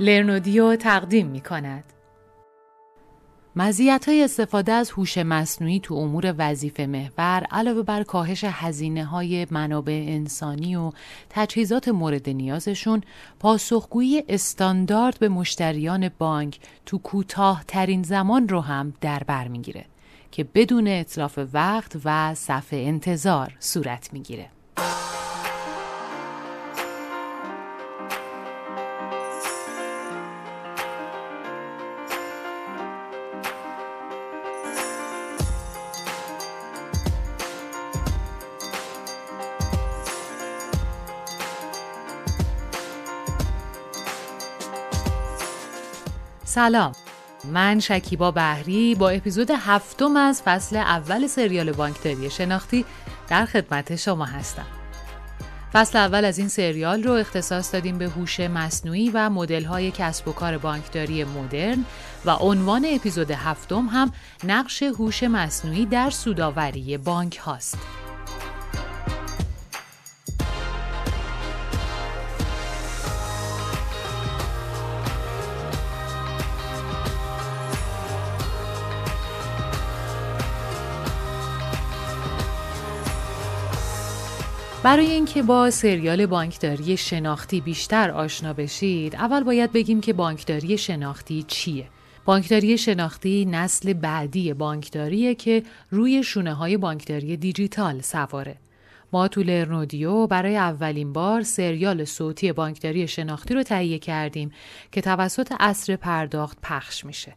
لرنودیو تقدیم می کند. مزیت های استفاده از هوش مصنوعی تو امور وظیفه محور علاوه بر کاهش هزینه های منابع انسانی و تجهیزات مورد نیازشون پاسخگویی استاندارد به مشتریان بانک تو کوتاه ترین زمان رو هم در بر می‌گیره که بدون اطلاف وقت و صفحه انتظار صورت می‌گیره. سلام من شکیبا بهری با اپیزود هفتم از فصل اول سریال بانکداری شناختی در خدمت شما هستم فصل اول از این سریال رو اختصاص دادیم به هوش مصنوعی و های کسب و کار بانکداری مدرن و عنوان اپیزود هفتم هم نقش هوش مصنوعی در سوداوری بانک هاست. برای اینکه با سریال بانکداری شناختی بیشتر آشنا بشید، اول باید بگیم که بانکداری شناختی چیه. بانکداری شناختی نسل بعدی بانکداریه که روی شونه های بانکداری دیجیتال سواره. ما تو لرنودیو برای اولین بار سریال صوتی بانکداری شناختی رو تهیه کردیم که توسط اصر پرداخت پخش میشه.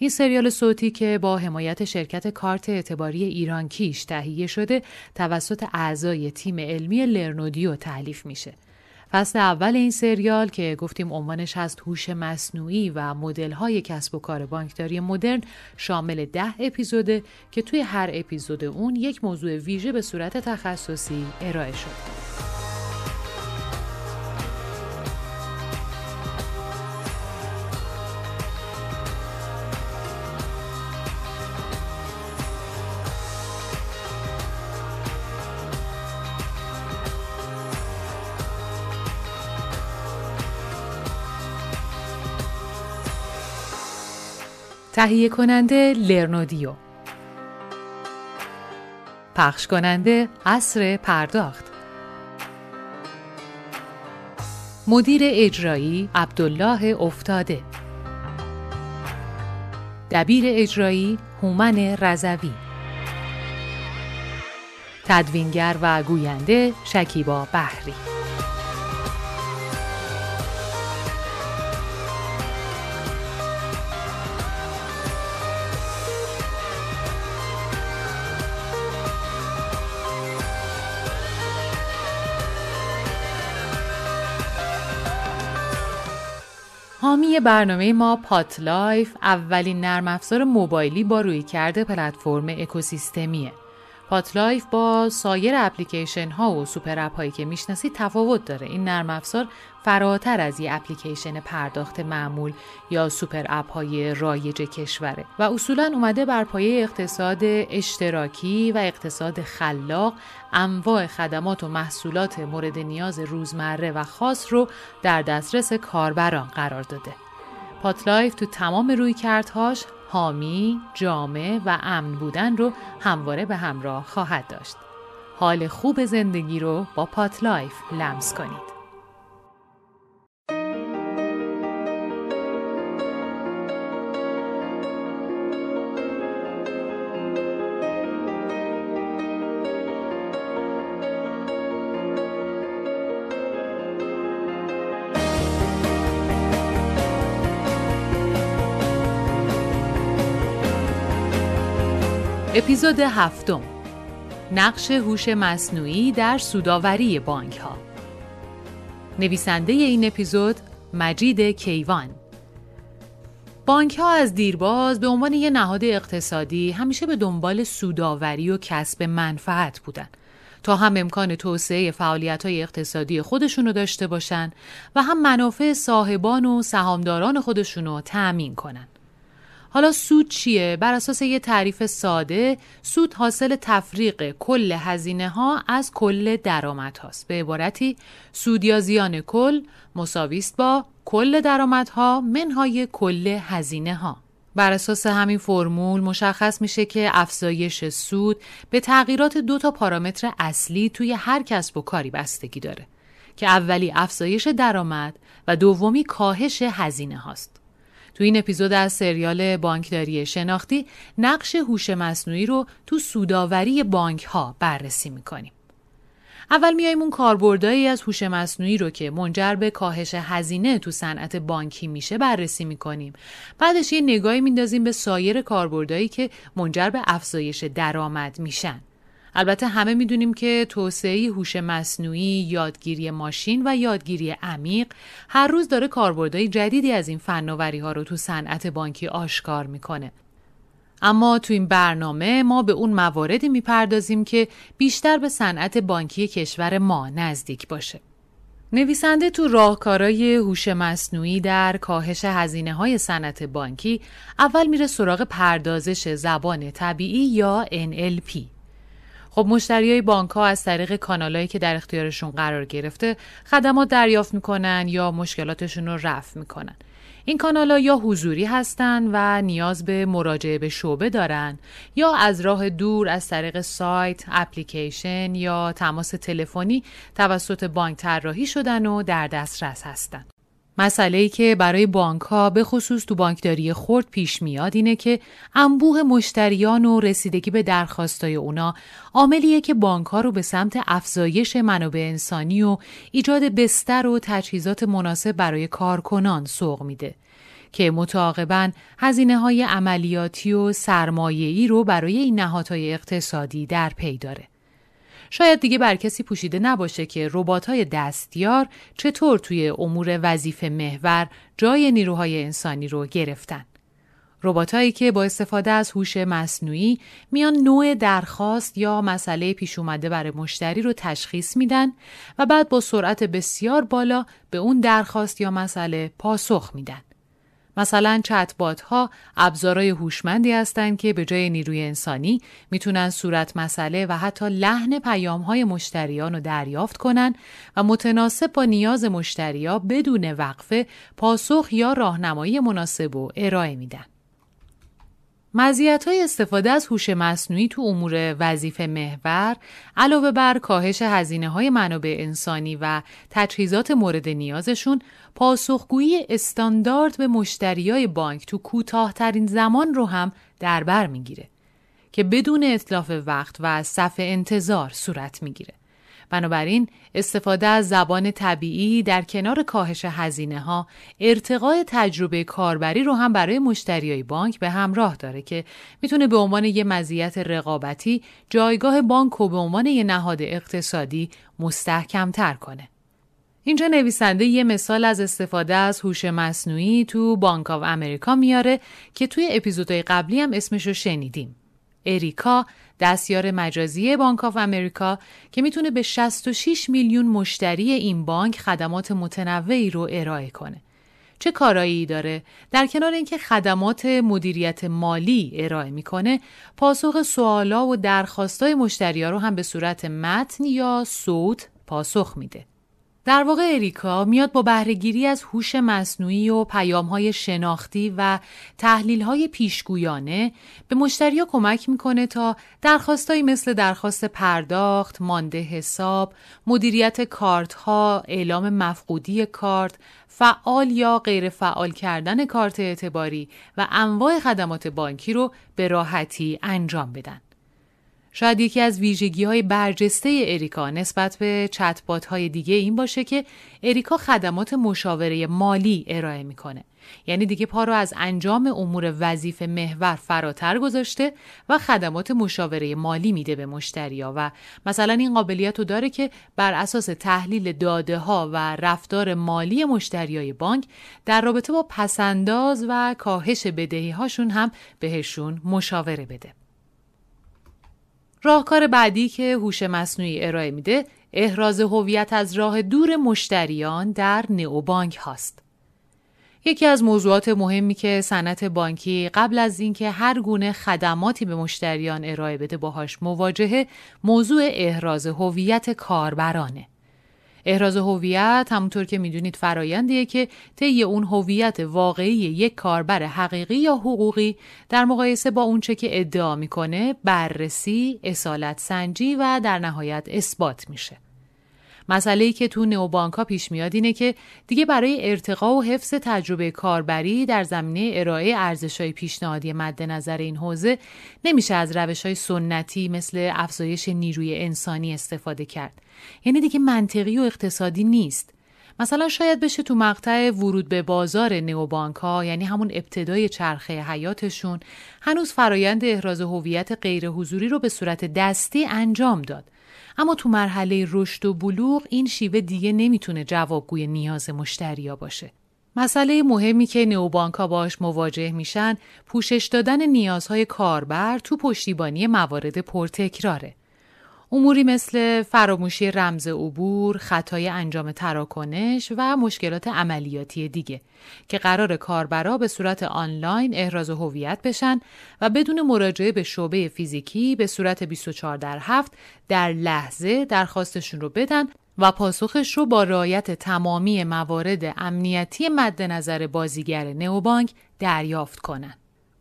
این سریال صوتی که با حمایت شرکت کارت اعتباری ایران کیش تهیه شده توسط اعضای تیم علمی لرنودیو تعلیف میشه. فصل اول این سریال که گفتیم عنوانش هست هوش مصنوعی و های کسب و کار بانکداری مدرن شامل ده اپیزوده که توی هر اپیزود اون یک موضوع ویژه به صورت تخصصی ارائه شده. تهیه کننده لرنودیو. پخش کننده اصر پرداخت. مدیر اجرایی عبدالله افتاده. دبیر اجرایی هومن رزوی تدوینگر و گوینده شکیبا بحری حامی برنامه ما PodLife اولین نرم افزار موبایلی با رویکرد پلتفرم اکوسیستمیه. PodLife با سایر اپلیکیشن ها و super app هایی که می‌شناسید تفاوت داره این نرم افزار فراتر از یه اپلیکیشن پرداخت معمول یا super app های رایج کشوره و اصولا اومده بر پایه اقتصاد اشتراکی و اقتصاد خلاق انواع خدمات و محصولات مورد نیاز روزمره و خاص رو در دسترس کاربران قرار داده. PodLife تو تمام رویکردهاش حامی، جامع و امن بودن رو همواره به همراه خواهد داشت. حال خوب زندگی رو با PodLife لمس کنید. اپیزود هفتم. نقش هوش مصنوعی در سوداوری بانک ها نویسنده این اپیزود مجید کیوان. بانک ها از دیرباز به عنوان یک نهاد اقتصادی همیشه به دنبال سوداوری و کسب منفعت بودن. تا هم امکان توسعه فعالیت های اقتصادی خودشون رو داشته باشن و هم منافع صاحبان و سهامداران خودشون رو تأمین کنن. حالا سود چیه؟ بر اساس یه تعریف ساده سود حاصل تفریق کل هزینه ها از کل درآمد هاست. به عبارتی سود یا زیان کل مساویست با کل درآمدها منهای کل هزینه ها. بر اساس همین فرمول مشخص میشه که افزایش سود به تغییرات دو تا پارامتر اصلی توی هر کسب و کاری بستگی داره که اولی افزایش درآمد و دومی کاهش هزینه هاست. تو این اپیزود از سریال بانکداری شناختی نقش هوش مصنوعی رو تو سوداوری بانک ها بررسی می‌کنیم. اول میایم اون کاربردایی از هوش مصنوعی رو که منجر به کاهش هزینه تو صنعت بانکی میشه بررسی می‌کنیم. بعدش یه نگاهی میندازیم به سایر کاربردایی که منجر به افزایش درآمد میشن. البته همه می‌دونیم که توسعه هوش مصنوعی، یادگیری ماشین و یادگیری عمیق هر روز داره کاربردهای جدیدی از این فناوری ها رو تو صنعت بانکی آشکار می‌کنه. اما تو این برنامه ما به اون مواردی می‌پردازیم که بیشتر به صنعت بانکی کشور ما نزدیک باشه. نویسنده تو راهکارای هوش مصنوعی در کاهش هزینه های صنعت بانکی اول میره سراغ پردازش زبان طبیعی یا NLP. خب مشتری های بانک ها از طریق کانالایی که در اختیارشون قرار گرفته خدمات دریافت می‌کنن یا مشکلاتشون رو رفع می‌کنن. این کانال یا حضوری هستند و نیاز به مراجعه به شعبه دارند یا از راه دور از طریق سایت، اپلیکیشن یا تماس تلفنی توسط بانک طراحی شدن و در دسترس هستند. مسئله که برای بانک ها به خصوص تو بانکداری خرد پیش میاد اینه که انبوه مشتریان و رسیدگی به درخواستای اونا عاملیه که بانک ها رو به سمت افزایش منابع انسانی و ایجاد بستر و تجهیزات مناسب برای کارکنان سوق میده که متعاقبا هزینه های عملیاتی و سرمایه‌ای رو برای این نهادهای اقتصادی در پی داره. شاید دیگه بر کسی پوشیده نباشه که های دستیار چطور توی امور وظیفه محور جای نیروهای انسانی رو گرفتن. هایی که با استفاده از هوش مصنوعی میان نوع درخواست یا مسئله پیش اومده برای مشتری رو تشخیص میدن و بعد با سرعت بسیار بالا به اون درخواست یا مسئله پاسخ میدن. مثلا چتبات ها ابزارهای هوشمندی هستند که به جای نیروی انسانی می‌تونن صورت مسئله و حتی لحن پیام های مشتریان رو دریافت کنن و متناسب با نیاز مشتریا بدون وقفه پاسخ یا راهنمایی مناسب و ارائه میدن. مزیت های استفاده از هوش مصنوعی تو امور وظیفه محور علاوه بر کاهش هزینه های منابع انسانی و تجهیزات مورد نیازشون پاسخگویی استاندارد به مشتریای بانک تو کوتاهترین زمان رو هم در بر می‌گیره که بدون اطلاف وقت و صف انتظار صورت می‌گیره. بنابراین استفاده از زبان طبیعی در کنار کاهش هزینه ها ارتقای تجربه کاربری رو هم برای مشتریای بانک به همراه داره که می‌تونه به عنوان یه مزیت رقابتی جایگاه بانک رو به عنوان یه نهاد اقتصادی مستحکم تر کنه. اینجا نویسنده یه مثال از استفاده از هوش مصنوعی تو بانک آف امریکا میاره که توی اپیزودهای قبلی هم اسمشو شنیدیم. اریکا دستیار مجازی بانک آف امریکا که می‌تونه به 66 میلیون مشتری این بانک خدمات متنوعی رو ارائه کنه. چه کارایی داره؟ در کنار اینکه خدمات مدیریت مالی ارائه می‌کنه، پاسخ سوالا و درخواستای مشتریا رو هم به صورت متن یا صوت پاسخ میده. در واقع اریکا میاد با بهرهگیری از هوش مصنوعی و پیامهای شناختی و تحلیلهای پیشگویانه به مشتریا کمک می‌کنه تا درخواستهایی مثل درخواست پرداخت، مانده حساب، مدیریت کارت ها، اعلام مفقودی کارت، فعال یا غیر فعال کردن کارت اعتباری و انواع خدمات بانکی رو به راحتی انجام بدن. شاید یکی از ویژگی های برجسته اریکا نسبت به چتبات های دیگه این باشه که اریکا خدمات مشاوره مالی ارائه می‌کنه. یعنی دیگه پا رو از انجام امور وظیفه محور فراتر گذاشته و خدمات مشاوره مالی میده به مشتریا و مثلا این قابلیت رو داره که بر اساس تحلیل داده ها و رفتار مالی مشتریای بانک در رابطه با پسنداز و کاهش بدهی هاشون هم بهشون مشاوره بده. راهکار بعدی که هوش مصنوعی ارائه میده احراز هویت از راه دور مشتریان در نئوبانک هاست. یکی از موضوعات مهمی که صنعت بانکی قبل از اینکه هر گونه خدماتی به مشتریان ارائه بده باهاش مواجهه موضوع احراز هویت کاربرانه. احراز هویت همونطور که می‌دونید فرایندیه که طی اون هویت واقعی یک کاربر حقیقی یا حقوقی در مقایسه با اونچه که ادعا می‌کنه بررسی، اصالت سنجی و در نهایت اثبات میشه. مسئله ای که تو نئوبانک ها پیش میاد اینه که دیگه برای ارتقا و حفظ تجربه کاربری در زمینه ارائه ارزش های پیشنهادی مد نظر این حوزه نمیشه از روش های سنتی مثل افزایش نیروی انسانی استفاده کرد. یعنی دیگه منطقی و اقتصادی نیست. مثلا شاید بشه تو مقطع ورود به بازار نئوبانک ها یعنی همون ابتدای چرخه حیاتشون هنوز فرایند احراز هویت غیر حضوری رو به صورت دستی انجام داد اما تو مرحله رشد و بلوغ این شیوه دیگه نمی‌تونه جوابگوی نیاز مشتریا باشه. مسئله مهمی که نئوبانکا باش مواجه میشن پوشش دادن نیازهای کاربر تو پشتیبانی موارد پرتکراره. اموری مثل فراموشی رمز عبور، خطای انجام تراکنش و مشکلات عملیاتی دیگه که قرار کاربرا به صورت آنلاین احراز هویت بشن و بدون مراجعه به شعبه فیزیکی به صورت 24 در هفت در لحظه درخواستشون رو بدن و پاسخش رو با رعایت تمامی موارد امنیتی مد نظر بازیگر نئوبانک دریافت کنن.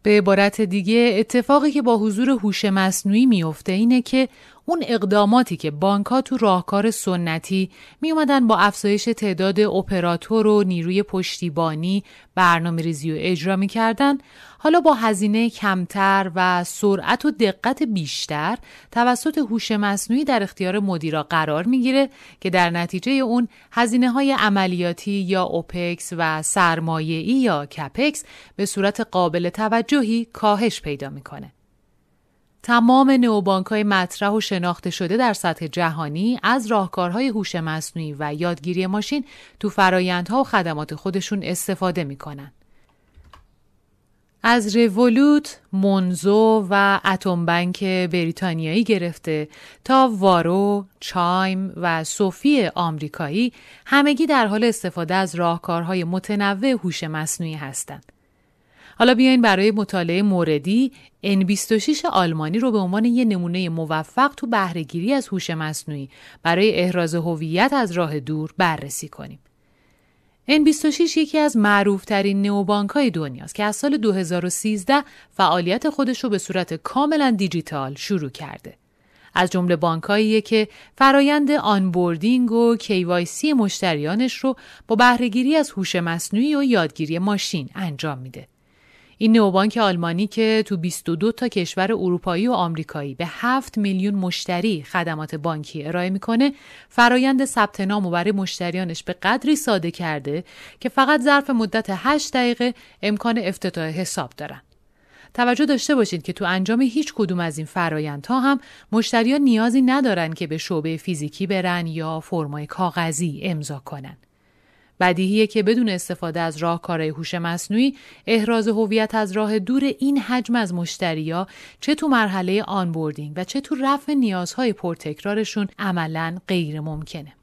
به عبارت دیگه اتفاقی که با حضور هوش مصنوعی میفته اینه که اون اقداماتی که بانک تو راهکار سنتی می اومدن با افزایش تعداد اپراتور و نیروی پشتیبانی برنامه ریزی و اجرا می‌کردن حالا با هزینه کمتر و سرعت و دقت بیشتر توسط هوش مصنوعی در اختیار مدیرا قرار می‌گیره که در نتیجه اون هزینه های عملیاتی یا اوپکس و سرمایه‌ای یا کپکس به صورت قابل توجهی کاهش پیدا می‌کنه. تمام نئوبانک های مطرح و شناخته شده در سطح جهانی از راهکارهای هوش مصنوعی و یادگیری ماشین تو فرایندها و خدمات خودشون استفاده می‌کنن. از رولوت، مونزو و اتم بنک بریتانیایی گرفته تا وارو، چایم و صوفی آمریکایی همگی در حال استفاده از راهکارهای متنوع هوش مصنوعی هستند. حالا بیاین برای مطالعه موردی N26 آلمانی رو به عنوان یه نمونه موفق تو بهرهگیری از هوش مصنوعی برای احراز هویت از راه دور بررسی کنیم. N26 یکی از معروفترین نئوبانک های دنیاست که از سال 2013 فعالیت خودش رو به صورت کاملا دیجیتال شروع کرده. از جمله بانکاییه که فرایند onboarding و KYC مشتریانش رو با بهرهگیری از هوش مصنوعی و یادگیری ماشین انجام میده. این نوبانک آلمانی که تو 22 تا کشور اروپایی و آمریکایی به 7 میلیون مشتری خدمات بانکی ارائه می‌کنه فرایند ثبت نام و برای مشتریانش به قدری ساده کرده که فقط ظرف مدت 8 دقیقه امکان افتتاح حساب دارن توجه داشته باشید که تو انجام هیچ کدوم از این فرایندها هم مشتریان نیازی ندارن که به شعبه فیزیکی برن یا فرمای کاغذی امضا کنن. بدیهیه که بدون استفاده از راهکارهای هوش مصنوعی احراز هویت از راه دور این حجم از مشتریا چه تو مرحله onboarding و چه تو رفع نیازهای پرتکرارشون عملا غیر ممکنه.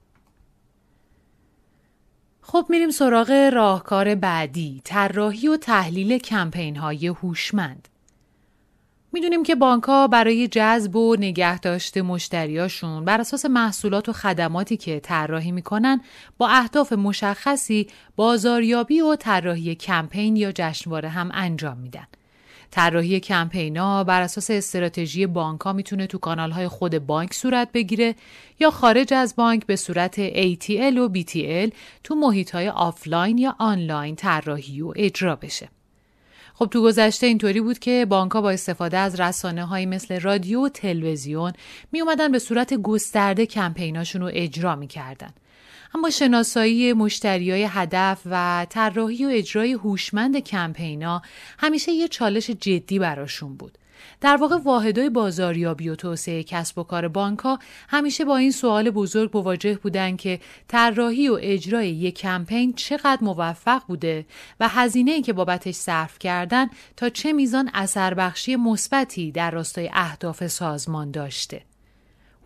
خب میریم سراغ راهکار بعدی طراحی و تحلیل کمپین های هوشمند می‌دونیم که بانک برای جذب و نگه داشته مشتریاشون بر اساس محصولات و خدماتی که طراحی می‌کنن با اهداف مشخصی بازاریابی و طراحی کمپین یا جشنواره هم انجام میدن. طراحی کمپینا بر اساس استراتژی بانک ها می‌تونه تو کانال های خود بانک صورت بگیره یا خارج از بانک به صورت ATL و BTL تو محیط های آفلاین یا آنلاین طراحی و اجرا بشه. خب تو گذشته اینطوری بود که بانکها با استفاده از رسانه های مثل رادیو و تلویزیون می اومدن به صورت گسترده کمپیناشون رو اجرا می‌کردن. اما شناسایی مشتری های هدف و طراحی و اجرای هوشمند کمپینا همیشه یه چالش جدی براشون بود. در واقع واحدهای بازاریابی و توسعه کسب و کار بانکها همیشه با این سوال بزرگ مواجه بودند که طراحی و اجرای یک کمپین چقدر موفق بوده و هزینه ای که بابتش صرف کردن تا چه میزان اثر بخشی مثبتی در راستای اهداف سازمان داشته.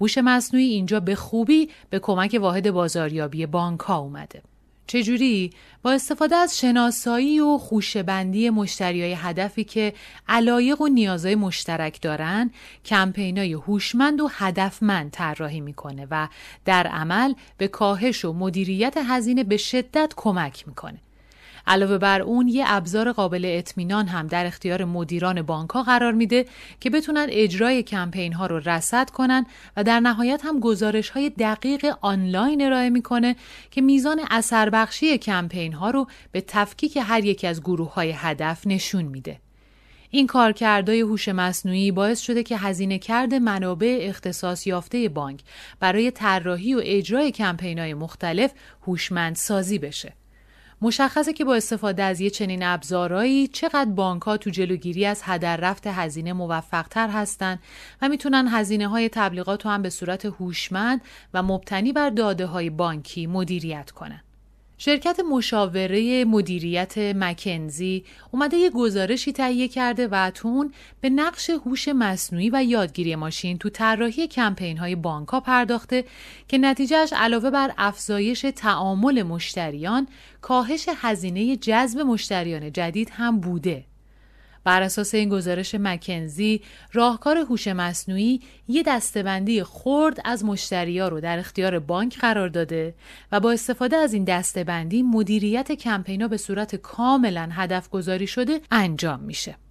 هوش مصنوعی اینجا به خوبی به کمک واحد بازاریابی بانک ها اومده. چجوری؟ با استفاده از شناسایی و خوشبندی مشتریای هدفی که علایق و نیازهای مشترک دارن کمپینای هوشمند و هدفمند طراحی می‌کنه و در عمل به کاهش و مدیریت هزینه به شدت کمک می‌کنه. علاوه بر اون یه ابزار قابل اطمینان هم در اختیار مدیران بانک ها قرار میده که بتونن اجرای کمپین ها رو رصد کنن و در نهایت هم گزارش های دقیق آنلاین ارائه می‌کنه که میزان اثر بخشی کمپین ها رو به تفکیک هر یک از گروه های هدف نشون میده. این کارکردهای هوش مصنوعی باعث شده که هزینه کرد منابع اختصاص یافته بانک برای طراحی و اجرای کمپین‌های مختلف هوشمند سازی بشه. مشخصه که با استفاده از یه چنین ابزارهایی چقدر بانک ها تو جلوگیری از هدر رفت هزینه موفق تر هستن و می‌تونن هزینه های تبلیغات رو هم به صورت هوشمند و مبتنی بر داده های بانکی مدیریت کنن. شرکت مشاوره مدیریت مکنزی اومده یه گزارشی تهیه کرده و تو اون به نقش هوش مصنوعی و یادگیری ماشین تو طراحی کمپین های بانک پرداخته که نتیجهش علاوه بر افزایش تعامل مشتریان کاهش هزینه جذب مشتریان جدید هم بوده. بر اساس این گزارش مکنزی راهکار هوش مصنوعی یه دستبندی خرد از مشتریا رو در اختیار بانک قرار داده و با استفاده از این دستبندی مدیریت کمپینا به صورت کاملا هدف گذاری شده انجام میشه.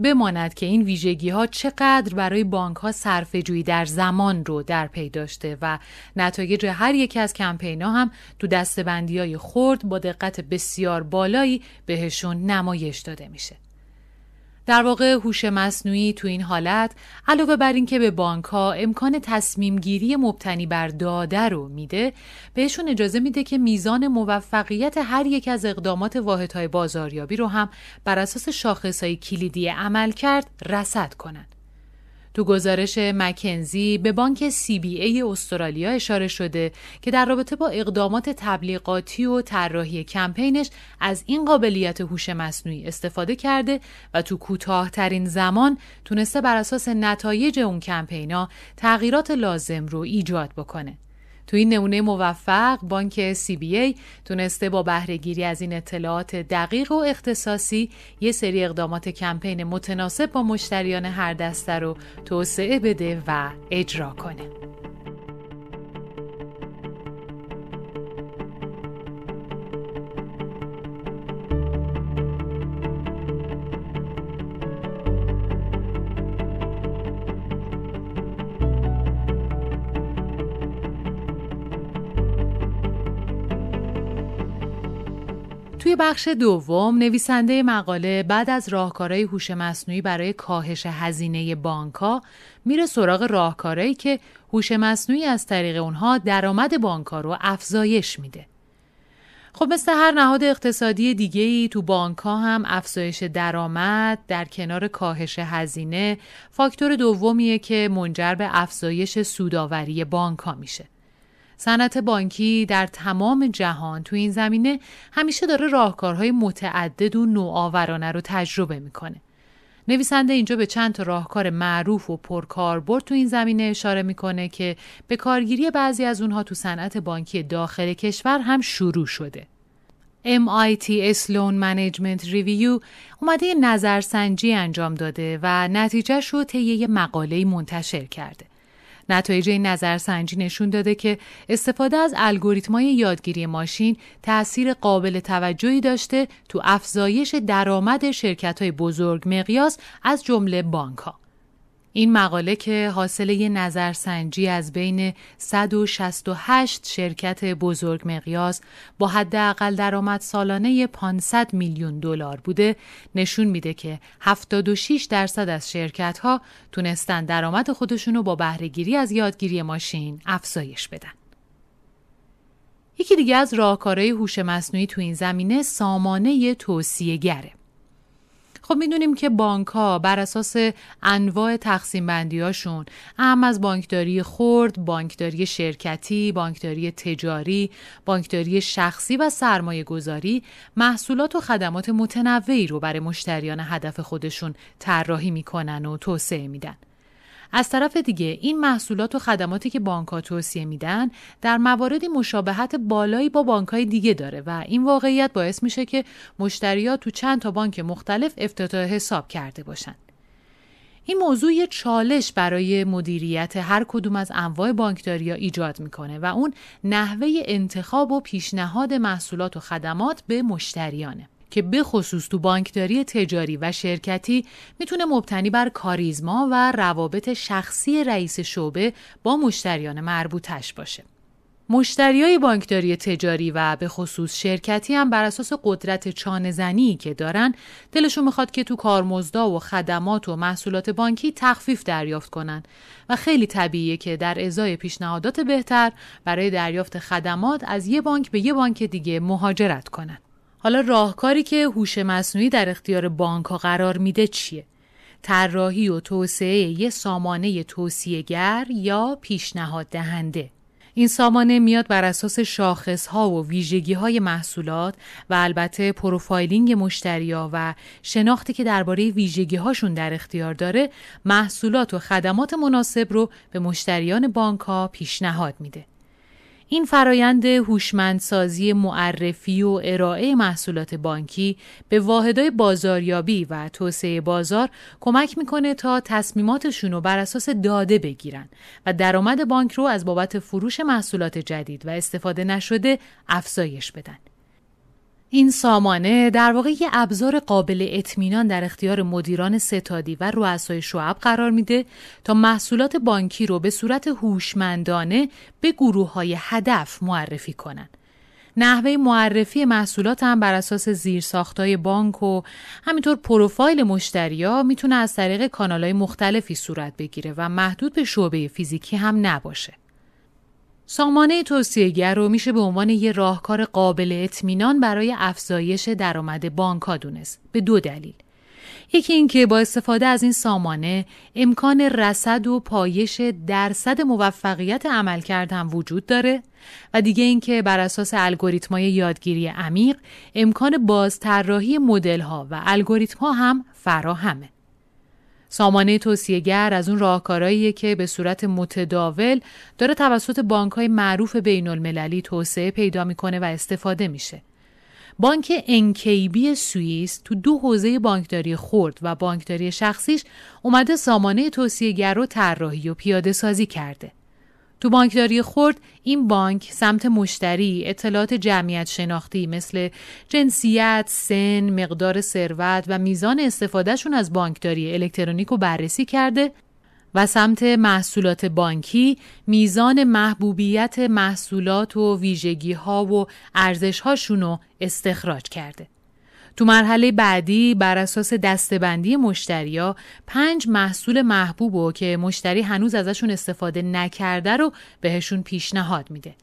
بماند که این ویژگی ها چقدر برای بانک ها صرف جویی در زمان رو در پی داشته و نتایج هر یکی از کمپین ها هم تو دستبندی های خرد با دقت بسیار بالایی بهشون نمایش داده میشه. در واقع هوش مصنوعی تو این حالت علاوه بر اینکه به بانک ها امکان تصمیم گیری مبتنی بر داده رو میده بهشون اجازه میده که میزان موفقیت هر یک از اقدامات واحدهای بازاریابی رو هم بر اساس شاخصهای کلیدی عمل کرد رصد کنند تو گزارش مکنزی به بانک سی بی ای استرالیا اشاره شده که در رابطه با اقدامات تبلیغاتی و طراحی کمپینش از این قابلیت هوش مصنوعی استفاده کرده و تو کوتاهترین زمان تونسته بر اساس نتایج اون کمپینا تغییرات لازم رو ایجاد بکنه. تو این نمونه موفق بانک ای تونسته با بهرهگیری از این اطلاعات دقیق و اختصاصی یه سری اقدامات کمپین متناسب با مشتریان هر دسته رو توسعه بده و اجرا کنه. توی بخش دوم نویسنده مقاله بعد از راهکارهای هوش مصنوعی برای کاهش هزینه بانکها میره سراغ راهکارهایی که هوش مصنوعی از طریق اونها درآمد بانکها رو افزایش میده. خب مثل هر نهاد اقتصادی دیگه ای تو بانک هم افزایش درآمد در کنار کاهش هزینه فاکتور دومیه که منجر به افزایش سوداوری بانک میشه. صنعت بانکی در تمام جهان تو این زمینه همیشه داره راهکارهای متعدد و نوآورانه رو تجربه می‌کنه. نویسنده اینجا به چند تا راهکار معروف و پرکاربرد تو این زمینه اشاره می‌کنه که به کارگیری بعضی از اونها تو صنعت بانکی داخل کشور هم شروع شده. MIT Sloan Management Review اومده نظرسنجی انجام داده و نتیجهش رو طی یه مقاله منتشر کرده. نتایج این نظرسنجی نشون داده که استفاده از الگوریتمای یادگیری ماشین تأثیر قابل توجهی داشته تو افزایش درآمد شرکت های بزرگ مقیاس از جمله بانک ها. این مقاله که حاصل یه نظرسنجی از بین 168 شرکت بزرگ مقیاس با حداقل درآمد سالانه 500 میلیون دلار بوده نشون میده که 76 درصد از شرکت ها تونستن درآمد خودشونو با بهرهگیری از یادگیری ماشین افزایش بدن. یکی دیگه از راهکارهای هوش مصنوعی تو این زمینه سامانه توصیه گره. خب می‌دونیم که بانک ها بر اساس انواع تقسیم بندی هاشون اهم از بانکداری خرد، بانکداری شرکتی، بانکداری تجاری، بانکداری شخصی و سرمایه گذاری محصولات و خدمات متنوعی رو برای مشتریان هدف خودشون طراحی می‌کنن و توسعه میدن. از طرف دیگه این محصولات و خدماتی که بانک ها توصیه میدن در مواردی مشابهت بالایی با بانک های دیگه داره و این واقعیت باعث میشه که مشتریات تو چند تا بانک مختلف افتتاح حساب کرده باشن. این موضوع یه چالش برای مدیریت هر کدوم از انواع بانکداری ایجاد می‌کنه و اون نحوه انتخاب و پیشنهاد محصولات و خدمات به مشتریانه. که به خصوص تو بانکداری تجاری و شرکتی می‌تونه مبتنی بر کاریزما و روابط شخصی رئیس شعبه با مشتریان مربوطش باشه. های بانکداری تجاری و به خصوص شرکتی هم بر اساس قدرت چانه که دارن دلشون می‌خواد که تو کارمزدا و خدمات و محصولات بانکی تخفیف دریافت کنن و خیلی طبیعیه که در ازای پیشنهادات بهتر برای دریافت خدمات از یه بانک به یه بانک دیگه مهاجرت کنن. حالا راهکاری که هوش مصنوعی در اختیار بانک ها قرار میده چیه؟ طراحی و توسعه یه سامانه توصیهگر یا پیشنهاد دهنده این سامانه میاد بر اساس شاخص ها و ویژگی های محصولات و البته پروفایلینگ مشتریا و شناختی که درباره ویژگی هاشون در اختیار داره محصولات و خدمات مناسب رو به مشتریان بانک ها پیشنهاد میده. این فرایند هوشمندسازی معرفی و ارائه محصولات بانکی به واحدهای بازاریابی و توسعه بازار کمک می‌کنه تا تصمیماتشون رو بر اساس داده بگیرن و درآمد بانک رو از بابت فروش محصولات جدید و استفاده نشده افزایش بدن. این سامانه در واقع یه ابزار قابل اطمینان در اختیار مدیران ستادی و رؤسای شعب قرار میده تا محصولات بانکی رو به صورت هوشمندانه به گروه های هدف معرفی کنند. نحوه معرفی محصولات هم بر اساس زیرساختهای بانک و همینطور پروفایل مشتریا می‌تونه از طریق کانالهای مختلفی صورت بگیره و محدود به شعبه فیزیکی هم نباشه. سامانه توصیهگر رو میشه به عنوان یه راهکار قابل اطمینان برای افزایش درآمد بانک دونست به دو دلیل. یکی اینکه با استفاده از این سامانه امکان رصد و پایش درصد موفقیت عمل هم وجود داره و دیگه اینکه بر اساس الگوریتمای یادگیری عمیق امکان بازطراحی مدل ها و الگوریتم ها هم فراهمه. سامانه توصیهگر از اون راهکارهاییه که به صورت متداول داره توسط بانک های معروف بین المللی توسعه پیدا می‌کنه و استفاده میشه. بانک انکیبی سوئیس تو دو حوزه بانکداری خرد و بانکداری شخصیش اومده سامانه توصیهگر رو طراحی و پیاده سازی کرده. تو بانکداری خرد این بانک سمت مشتری اطلاعات جمعیت شناختی مثل جنسیت، سن، مقدار ثروت و میزان استفادهشون از بانکداری الکترونیک رو بررسی کرده و سمت محصولات بانکی میزان محبوبیت محصولات و ویژگی ها و ارزش هاشون رو استخراج کرده. تو مرحله بعدی بر اساس دستبندی مشتریا پنج محصول محبوب و که مشتری هنوز ازشون استفاده نکرده رو بهشون پیشنهاد میده.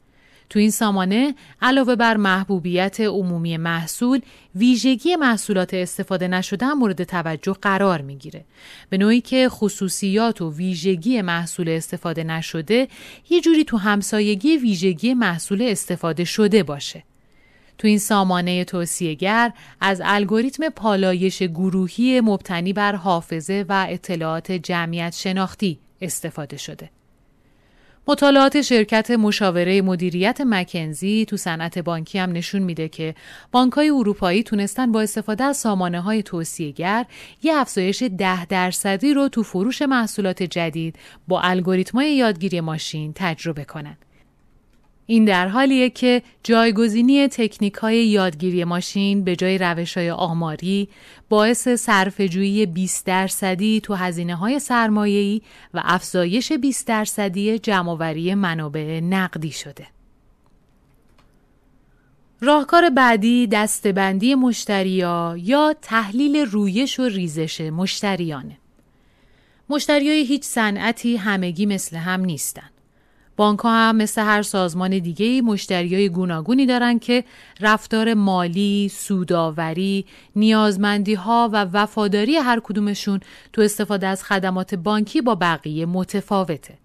تو این سامانه علاوه بر محبوبیت عمومی محصول ویژگی محصولات استفاده نشده مورد توجه قرار می‌گیره به نوعی که خصوصیات و ویژگی محصول استفاده نشده یه جوری تو همسایگی ویژگی محصول استفاده شده باشه تو این سامانه توصیهگر از الگوریتم پالایش گروهی مبتنی بر حافظه و اطلاعات جمعیت شناختی استفاده شده. مطالعات شرکت مشاوره مدیریت مکنزی تو صنعت بانکی هم نشون میده که بانک های اروپایی تونستن با استفاده از سامانه های توصیهگر یه افزایش ده درصدی رو تو فروش محصولات جدید با الگوریتم های یادگیری ماشین تجربه کنند. این در حالیه که جایگزینی تکنیک های یادگیری ماشین به جای روش های آماری باعث صرفه‌جویی 20 درصدی تو هزینه های سرمایه‌ای و افزایش 20 درصدی جمعآوری منابع نقدی شده. راهکار بعدی دستبندی مشتریا یا تحلیل رویش و ریزش مشتریانه. مشتریای هیچ صنعتی همگی مثل هم نیستن. بانک ها هم مثل هر سازمان دیگه مشتریای گوناگونی دارن که رفتار مالی، سوداوری، نیازمندی ها و وفاداری هر کدومشون تو استفاده از خدمات بانکی با بقیه متفاوته.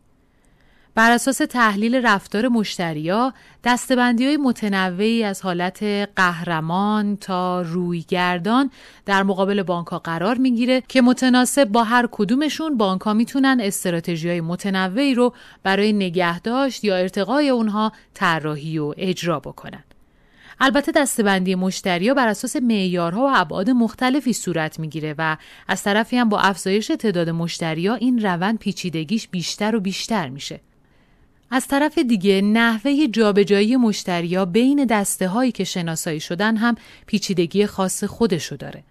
بر اساس تحلیل رفتار مشتریا دستبندی های متنوعی از حالت قهرمان تا رویگردان در مقابل بانک قرار می‌گیره که متناسب با هر کدومشون بانک ها می‌تونن استراتژی های متنوعی رو برای نگهداشت یا ارتقای اونها طراحی و اجرا بکنن. البته دستبندی مشتریا بر اساس معیارها و ابعاد مختلفی صورت می‌گیره و از طرفی هم با افزایش تعداد مشتریا این روند پیچیدگیش بیشتر و بیشتر میشه. از طرف دیگه نحوه جابجایی مشتریا بین دسته هایی که شناسایی شدن هم پیچیدگی خاص خودشو داره.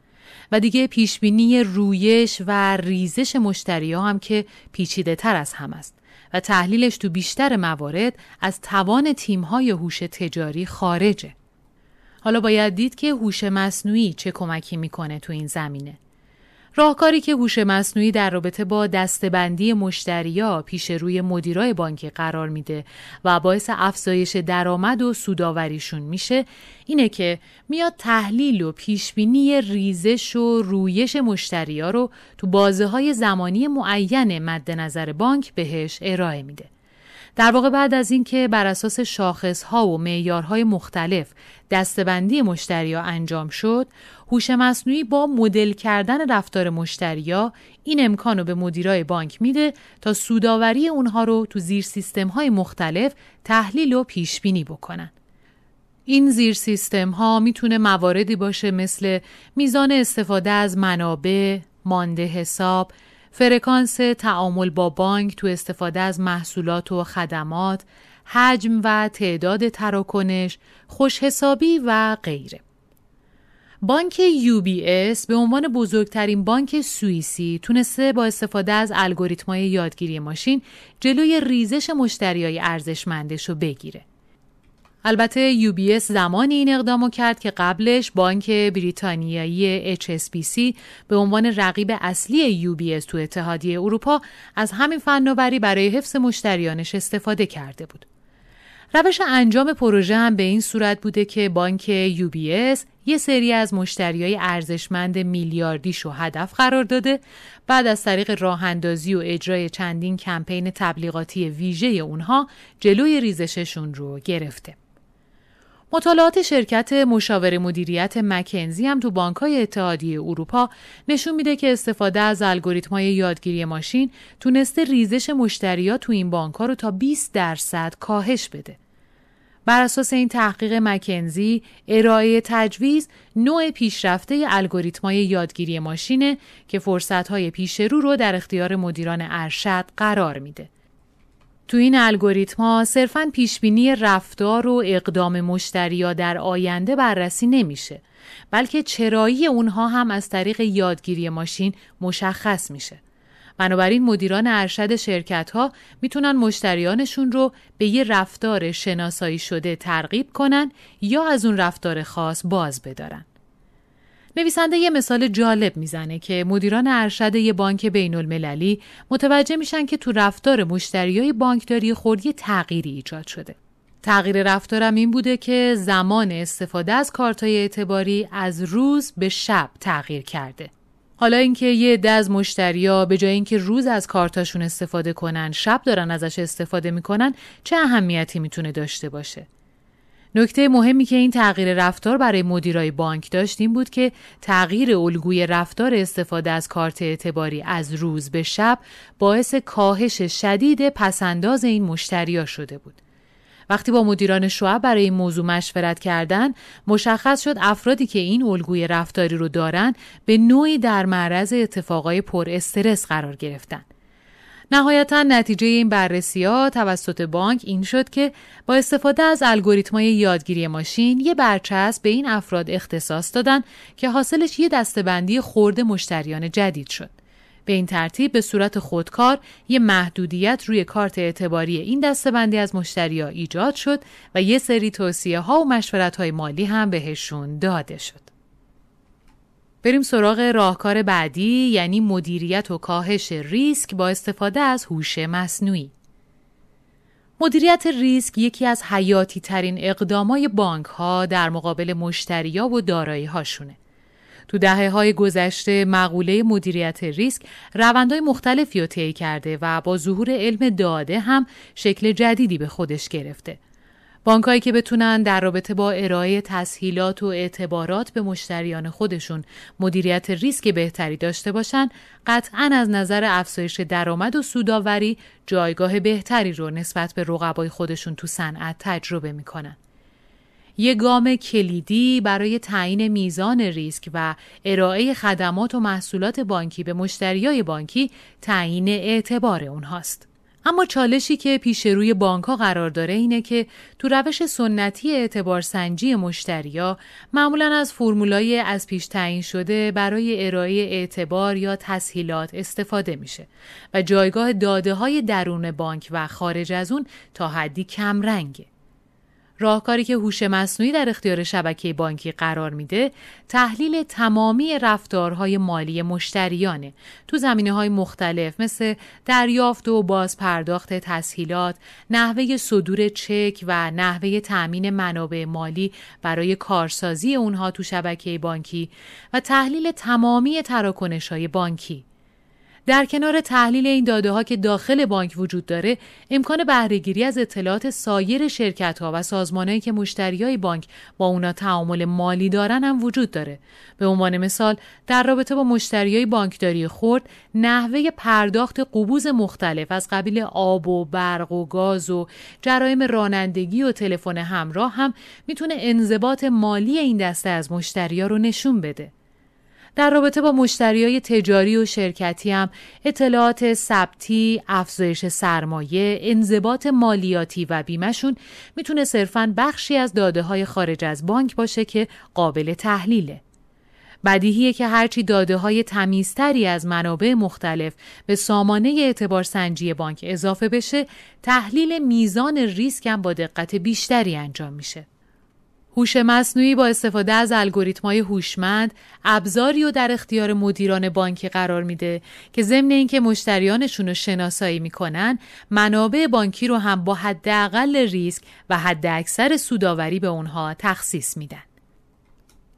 و دیگه پیشبینی رویش و ریزش مشتریا هم که پیچیده تر از هم است و تحلیلش تو بیشتر موارد از توان تیم‌های هوش تجاری خارجه. حالا باید دید که هوش مصنوعی چه کمکی می‌کنه تو این زمینه. راهکاری که هوش مصنوعی در رابطه با دستبندی مشتریا پیش روی مدیرای بانکی قرار میده و باعث افزایش درآمد و سوداوریشون میشه اینه که میاد تحلیل و پیشبینی ریزش و رویش مشتریا رو تو بازه های زمانی معین مد نظر بانک بهش ارائه میده. در واقع بعد از اینکه بر اساس شاخص ها و معیارهای مختلف دستبندی مشتریا انجام شد، هوش مصنوعی با مدل کردن رفتار مشتریا این امکان رو به مدیرای بانک میده تا سوداوری اونها رو تو زیر سیستم های مختلف تحلیل و پیش بینی بکنن. این زیر سیستم ها می‌تونه مواردی باشه مثل میزان استفاده از منابع، مانده حساب، فرکانس تعامل با بانک تو استفاده از محصولات و خدمات، حجم و تعداد تراکنش، خوشحسابی و غیره. بانک UBS به عنوان بزرگترین بانک سوئیسی تونسته با استفاده از الگوریتم‌های یادگیری ماشین جلوی ریزش مشتریای ارزشمندش رو بگیره. البته UBS زمانی این اقدامو کرد که قبلش بانک بریتانیایی HSBC به عنوان رقیب اصلی UBS تو اتحادیه اروپا از همین فناوری برای حفظ مشتریانش استفاده کرده بود. روش انجام پروژه هم به این صورت بوده که بانک UBS یه سری از مشتریای ارزشمند میلیاردیش رو هدف قرار داده بعد از طریق راه اندازی و اجرای چندین کمپین تبلیغاتی ویژه اونها جلوی ریزششون رو گرفته. مطالعات شرکت مشاور مدیریت مکنزی هم تو بانکهای اتحادیه اروپا نشون میده که استفاده از الگوریتم‌های یادگیری ماشین تونسته ریزش مشتریات تو این بانکها رو تا 20 درصد کاهش بده. بر اساس این تحقیق مکنزی، ارائه تجویز نوع پیشرفته الگوریتم‌های یادگیری ماشینه که فرصت‌های پیش رو رو در اختیار مدیران ارشد قرار میده. تو این الگوریتم ها صرفا پیشبینی رفتار و اقدام مشتریا در آینده بررسی نمیشه بلکه چرایی اونها هم از طریق یادگیری ماشین مشخص میشه. بنابراین مدیران ارشد شرکت ها می‌تونن مشتریانشون رو به یه رفتار شناسایی شده ترغیب کنن یا از اون رفتار خاص باز بدارن. نویسنده یه مثال جالب می‌زنه که مدیران ارشد یه بانک بین المللی متوجه میشن که تو رفتار مشتریای بانکداری خورد یه تغییری ایجاد شده. تغییر رفتارم این بوده که زمان استفاده از کارتای اعتباری از روز به شب تغییر کرده. حالا اینکه یه عده از مشتریا به جای اینکه روز از کارتاشون استفاده کنن شب دارن ازش استفاده می‌کنن چه اهمیتی می‌تونه داشته باشه نکته مهمی که این تغییر رفتار برای مدیرای بانک داشت این بود که تغییر الگوی رفتار استفاده از کارت اعتباری از روز به شب باعث کاهش شدید پسنداز این مشتریا شده بود. وقتی با مدیران شعب برای این موضوع مشورت کردن مشخص شد افرادی که این الگوی رفتاری رو دارن به نوعی در معرض اتفاقای پر استرس قرار گرفتن. نهایتا نتیجه این بررسی ها توسط بانک این شد که با استفاده از الگوریتمای یادگیری ماشین یه برچسب به این افراد اختصاص دادن که حاصلش یه دستبندی خورده مشتریان جدید شد. به این ترتیب به صورت خودکار یه محدودیت روی کارت اعتباری این دستبندی از مشتریا ایجاد شد و یه سری توصیه ها و مشورت های مالی هم بهشون داده شد. بریم سراغ راهکار بعدی یعنی مدیریت و کاهش ریسک با استفاده از هوش مصنوعی. مدیریت ریسک یکی از حیاتی ترین اقدامای بانک ها در مقابل مشتریا و دارایی هاشونه. تو دهه های گذشته مقوله مدیریت ریسک روندهای مختلفی رو طی کرده و با ظهور علم داده هم شکل جدیدی به خودش گرفته. بانکهایی که بتونن در رابطه با ارائه تسهیلات و اعتبارات به مشتریان خودشون مدیریت ریسک بهتری داشته باشن قطعا از نظر افزایش درآمد و سوداوری جایگاه بهتری رو نسبت به رقبای خودشون تو صنعت تجربه می‌کنن. یه گام کلیدی برای تعیین میزان ریسک و ارائه خدمات و محصولات بانکی به مشتریای بانکی تعیین اعتبار اونهاست. اما چالشی که پیش روی بانک ها قرار داره اینه که تو روش سنتی اعتبار سنجی مشتریا معمولا از فرمولای از پیش تعیین شده برای ارائه اعتبار یا تسهیلات استفاده میشه و جایگاه داده های درون بانک و خارج از اون تا حدی کم رنگه. راهکاری که هوش مصنوعی در اختیار شبکه بانکی قرار میده تحلیل تمامی رفتارهای مالی مشتریانه. تو زمینه های مختلف مثل دریافت و باز پرداخت تسهیلات نحوه صدور چک و نحوه تأمین منابع مالی برای کارسازی اونها تو شبکه بانکی و تحلیل تمامی تراکنش های بانکی. در کنار تحلیل این داده ها که داخل بانک وجود داره امکان بهرهگیری از اطلاعات سایر شرکت ها و سازمانهایی که های بانک با اونا تعامل مالی دارن هم وجود داره. به عنوان مثال در رابطه با های بانکداری خرد نحوه پرداخت قبوز مختلف از قبیل آب و برق و گاز و جرایم رانندگی و تلفن همراه هم می‌تونه انضباط مالی این دسته از مشتریا رو نشون بده. در رابطه با های تجاری و شرکتی هم اطلاعات ثبتی، افزایش سرمایه، انضباط مالیاتی و بیمهشون می‌تونه صرفاً بخشی از داده های خارج از بانک باشه که قابل تحلیله. بدیهیه که هرچی داده های تمیزتری از منابع مختلف به سامانه اعتبار سنجی بانک اضافه بشه تحلیل میزان ریسک هم با دقت بیشتری انجام میشه. هوش مصنوعی با استفاده از الگوریتم‌های هوشمند ابزاری و در اختیار مدیران بانکی قرار میده که ضمن اینکه مشتریانشون رو شناسایی می‌کنن منابع بانکی رو هم با حداقل ریسک و حداکثر سوداوری به اونها تخصیص میدن.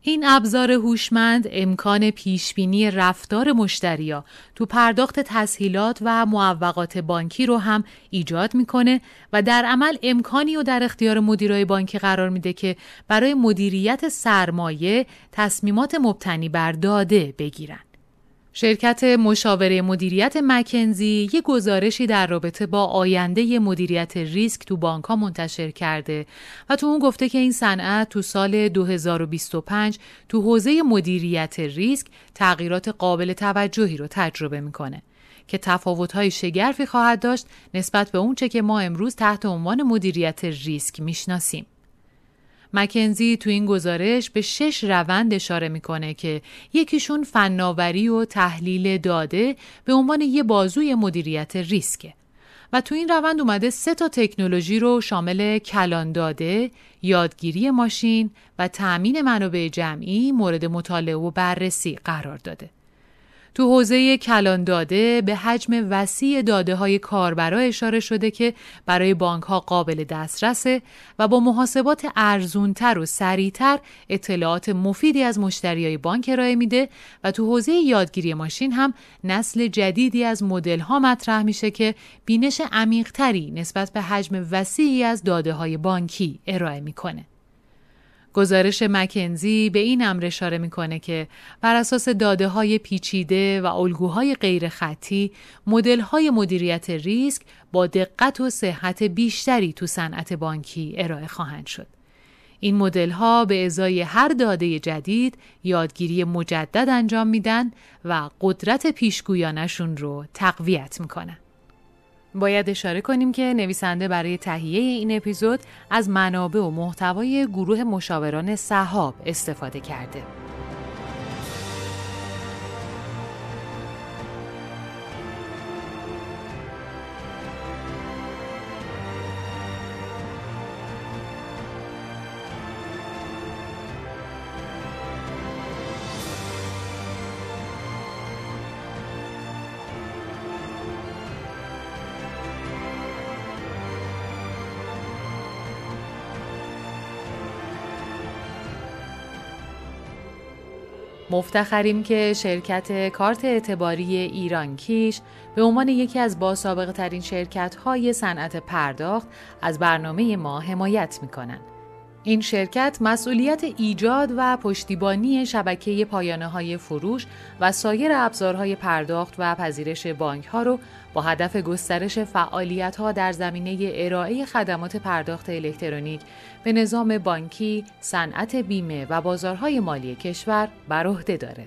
این ابزار هوشمند امکان پیشبینی رفتار مشتریا تو پرداخت تسهیلات و معوقات بانکی رو هم ایجاد می‌کنه و در عمل امکانی رو در اختیار مدیرای بانکی قرار میده که برای مدیریت سرمایه تصمیمات مبتنی بر داده بگیرن. شرکت مشاوره مدیریت مکنزی یک گزارشی در رابطه با آینده مدیریت ریسک تو بانک ها منتشر کرده و تو اون گفته که این صنعت تو سال 2025 تو حوزه مدیریت ریسک تغییرات قابل توجهی رو تجربه می‌کنه که تفاوت‌های شگرفی خواهد داشت نسبت به اونچه که ما امروز تحت عنوان مدیریت ریسک می‌شناسیم. مکنزی تو این گزارش به شش روند اشاره می‌کنه که یکیشون فناوری و تحلیل داده به عنوان یه بازوی مدیریت ریسکه و تو این روند اومده سه تا تکنولوژی رو شامل کلان داده، یادگیری ماشین و تأمین منابع جمعی مورد مطالعه و بررسی قرار داده. تو حوزه کلان داده به حجم وسیع داده های کاربرا اشاره شده که برای بانک ها قابل دسترسه و با محاسبات ارزونتر و سریعتر اطلاعات مفیدی از مشتریای بانک ارائه میده و تو حوزه یادگیری ماشین هم نسل جدیدی از مدل ها مطرح میشه که بینش عمیقتری نسبت به حجم وسیعی از داده های بانکی ارائه می‌کنه. گزارش مکنزی به این امر اشاره می‌کنه که بر اساس داده های پیچیده و الگوهای غیر خطی مدل های مدیریت ریسک با دقت و صحت بیشتری تو صنعت بانکی ارائه خواهند شد. این مدل ها به ازای هر داده جدید یادگیری مجدد انجام میدن و قدرت پیشگویانشون رو تقویت می‌کنن. باید اشاره کنیم که نویسنده برای تهیه این اپیزود از منابع و محتوای گروه مشاوران صحاب استفاده کرده. مفتخریم که شرکت کارت اعتباری ایران کیش به عنوان یکی از با سابقه ترین شرکت های صنعت پرداخت از برنامه ما حمایت می کنند. این شرکت مسئولیت ایجاد و پشتیبانی شبکه پایانه های فروش و سایر ابزارهای پرداخت و پذیرش بانک ها رو با هدف گسترش فعالیت ها در زمینه ارائه خدمات پرداخت الکترونیک به نظام بانکی، صنعت بیمه و بازارهای مالی کشور بر عهده داره.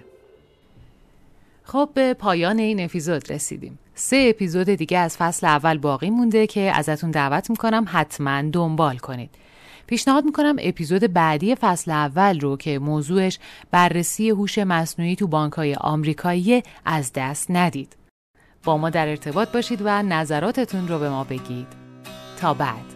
خب به پایان این اپیزود رسیدیم. سه اپیزود دیگه از فصل اول باقی مونده که ازتون دعوت می‌کنم حتما دنبال کنید. پیشنهاد می‌کنم اپیزود بعدی فصل اول رو که موضوعش بررسی هوش مصنوعی تو بانکهای آمریکایی از دست ندید. با ما در ارتباط باشید و نظراتتون رو به ما بگید. تا بعد